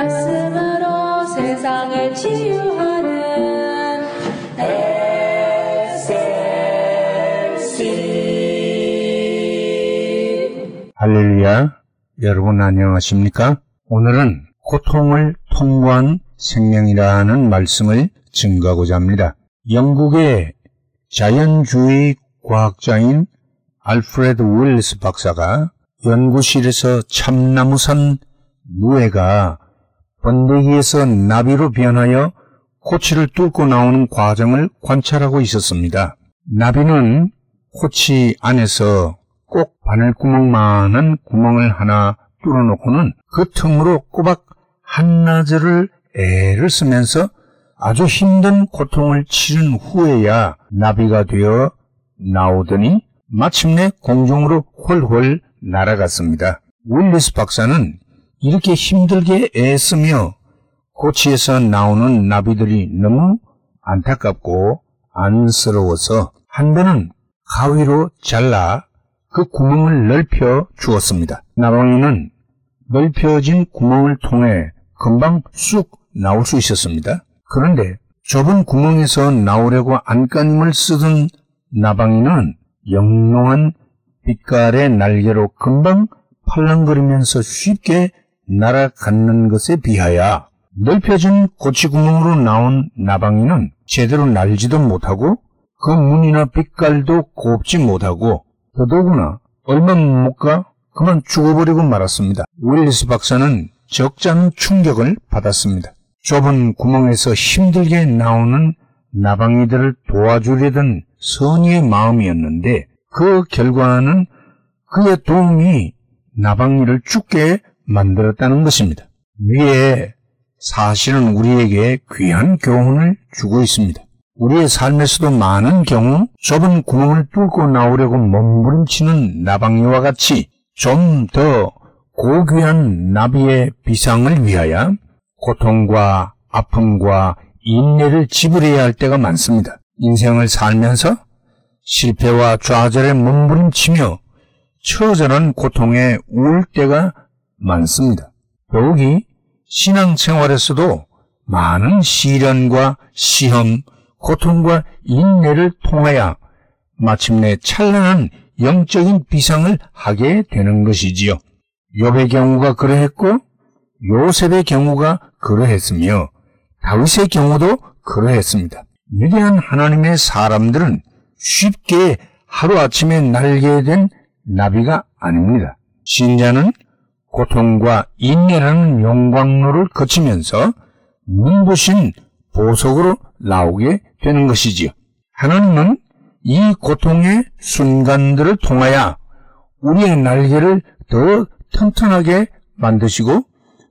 말씀으로 세상을 치유하는 SLC 할렐루야. 여러분 안녕하십니까? 오늘은 고통을 통과한 생명이라는 말씀을 증거하고자 합니다. 영국의 자연주의 과학자인 알프레드 윌리스 박사가 연구실에서 참나무산 무해가 번데기에서 나비로 변하여 코치를 뚫고 나오는 과정을 관찰하고 있었습니다. 나비는 코치 안에서 꼭 바늘구멍만한 구멍을 하나 뚫어놓고는 그 틈으로 꼬박 한나절을 애를 쓰면서 아주 힘든 고통을 치른 후에야 나비가 되어 나오더니 마침내 공중으로 훨훨 날아갔습니다. 윌리스 박사는 이렇게 힘들게 애쓰며 고치에서 나오는 나비들이 너무 안타깝고 안쓰러워서 한 번은 가위로 잘라 그 구멍을 넓혀 주었습니다. 나방이는 넓혀진 구멍을 통해 금방 쑥 나올 수 있었습니다. 그런데 좁은 구멍에서 나오려고 안간힘을 쓰던 나방이는 영롱한 빛깔의 날개로 금방 팔랑거리면서 쉽게 날아가는 것에 비하여 넓혀진 고치구멍으로 나온 나방이는 제대로 날지도 못하고 그 무늬나 빛깔도 곱지 못하고 더더구나 얼마 못 가 그만 죽어버리고 말았습니다. 윌리스 박사는 적잖은 충격을 받았습니다. 좁은 구멍에서 힘들게 나오는 나방이들을 도와주려던 선의의 마음이었는데 그 결과는 그의 도움이 나방이를 죽게 만들었다는 것입니다. 위에 사실은 우리에게 귀한 교훈을 주고 있습니다. 우리의 삶에서도 많은 경우 좁은 구멍을 뚫고 나오려고 몸부림치는 나방이와 같이 좀 더 고귀한 나비의 비상을 위하여 고통과 아픔과 인내를 지불해야 할 때가 많습니다. 인생을 살면서 실패와 좌절에 몸부림치며 처절한 고통에 울 때가 많습니다. 더욱이 신앙생활에서도 많은 시련과 시험, 고통과 인내를 통하여 마침내 찬란한 영적인 비상을 하게 되는 것이지요. 욥의 경우가 그러했고 요셉의 경우가 그러했으며 다윗의 경우도 그러했습니다. 위대한 하나님의 사람들은 쉽게 하루아침에 날게 된 나비가 아닙니다. 신자는 고통과 인내라는 영광로를 거치면서 눈부신 보석으로 나오게 되는 것이지요. 하나님은 이 고통의 순간들을 통하여 우리의 날개를 더 튼튼하게 만드시고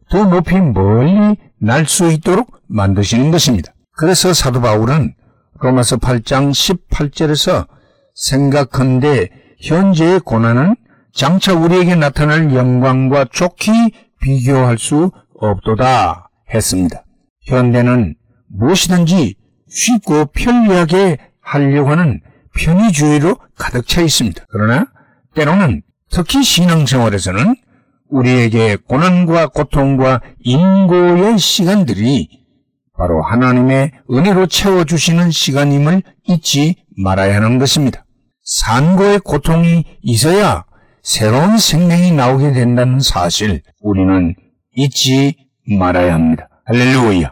더 높이 멀리 날 수 있도록 만드시는 것입니다. 그래서 사도 바울은 로마서 8장 18절에서 생각한데 현재의 고난은 장차 우리에게 나타날 영광과 좋게 비교할 수 없도다 했습니다. 현대는 무엇이든지 쉽고 편리하게 하려고 하는 편의주의로 가득 차 있습니다. 그러나 때로는 특히 신앙생활에서는 우리에게 고난과 고통과 인고의 시간들이 바로 하나님의 은혜로 채워주시는 시간임을 잊지 말아야 하는 것입니다. 산고의 고통이 있어야 새로운 생명이 나오게 된다는 사실 우리는 잊지 말아야 합니다. 할렐루야.